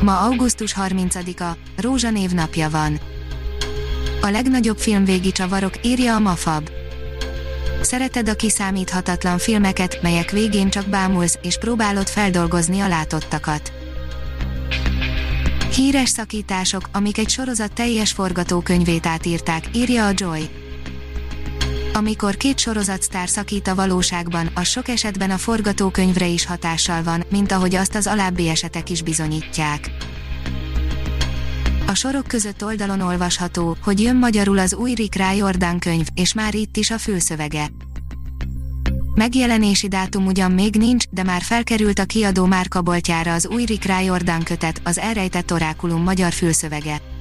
Ma augusztus 30-a, Rózsa napja van. A legnagyobb filmvégi csavarok, írja a Mafab. Szereted a kiszámíthatatlan filmeket, melyek végén csak bámulsz, és próbálod feldolgozni a látottakat. Híres szakítások, amik egy sorozat teljes forgatókönyvét átírták, írja a Joy. Amikor két sorozatsztár szakít a valóságban, az sok esetben a forgatókönyvre is hatással van, mint ahogy azt az alábbi esetek is bizonyítják. A sorok között oldalon olvasható, hogy jön magyarul az új Rick Riordan könyv, és már itt is a főszövege. Megjelenési dátum ugyan még nincs, de már felkerült a kiadó márkaboltjára az új Rick Riordan kötet, az elrejtett orákulum magyar fülszövege.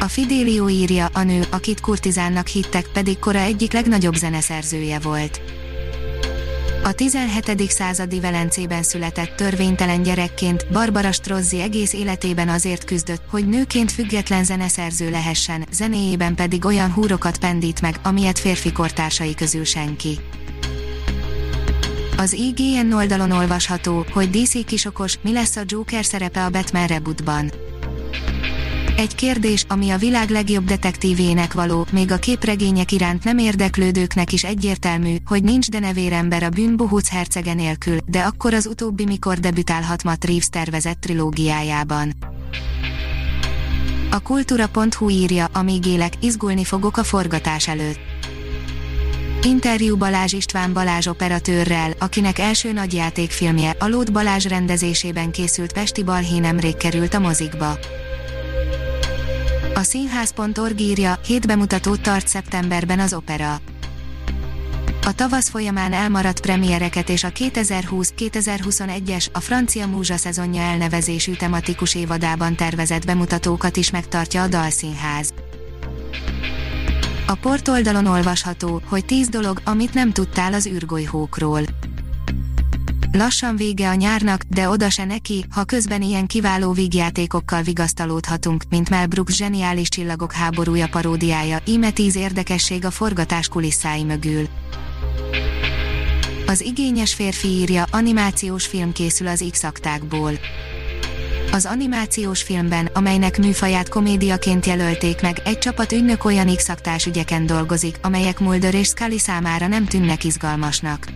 A Fidelio írja, a nő, akit kurtizánnak hittek, pedig kora egyik legnagyobb zeneszerzője volt. A 17. századi Velencében született törvénytelen gyerekként Barbara Strozzi egész életében azért küzdött, hogy nőként független zeneszerző lehessen, zenéjében pedig olyan húrokat pendít meg, amilyet férfi kortársai közül senki. Az IGN oldalon olvasható, hogy DC kisokos, mi lesz a Joker szerepe a Batman rebootban. Egy kérdés, ami a világ legjobb detektívének való, még a képregények iránt nem érdeklődőknek is egyértelmű, hogy nincs de nevérember a bűn Bohóc hercege nélkül, de akkor az utóbbi mikor debütálhat Matt Reeves tervezett trilógiájában. A kultúra.hu írja, amíg élek, izgulni fogok a forgatás előtt. Interjú Balázs István Balázs operatőrrel, akinek első nagyjátékfilmje, a Lót Balázs rendezésében készült Pesti Balhé nemrég került a mozikba. A színház.org írja, hét bemutatót tart szeptemberben az opera. A tavasz folyamán elmaradt premiereket és a 2020-2021-es, a francia múzsa szezonja elnevezésű tematikus évadában tervezett bemutatókat is megtartja a Dalszínház. A portoldalon olvasható, hogy 10 dolog, amit nem tudtál az űrgolyhókról. Lassan vége a nyárnak, de oda se neki, ha közben ilyen kiváló vígjátékokkal vigasztalódhatunk, mint Mel Brooks zseniális csillagok háborúja paródiája, íme tíz érdekesség a forgatás kulisszái mögül. Az igényes férfi írja, animációs film készül az X-aktákból. Az animációs filmben, amelynek műfaját komédiaként jelölték meg, egy csapat ügynök olyan x ügyeken dolgozik, amelyek Mulder és Scully számára nem tűnnek izgalmasnak.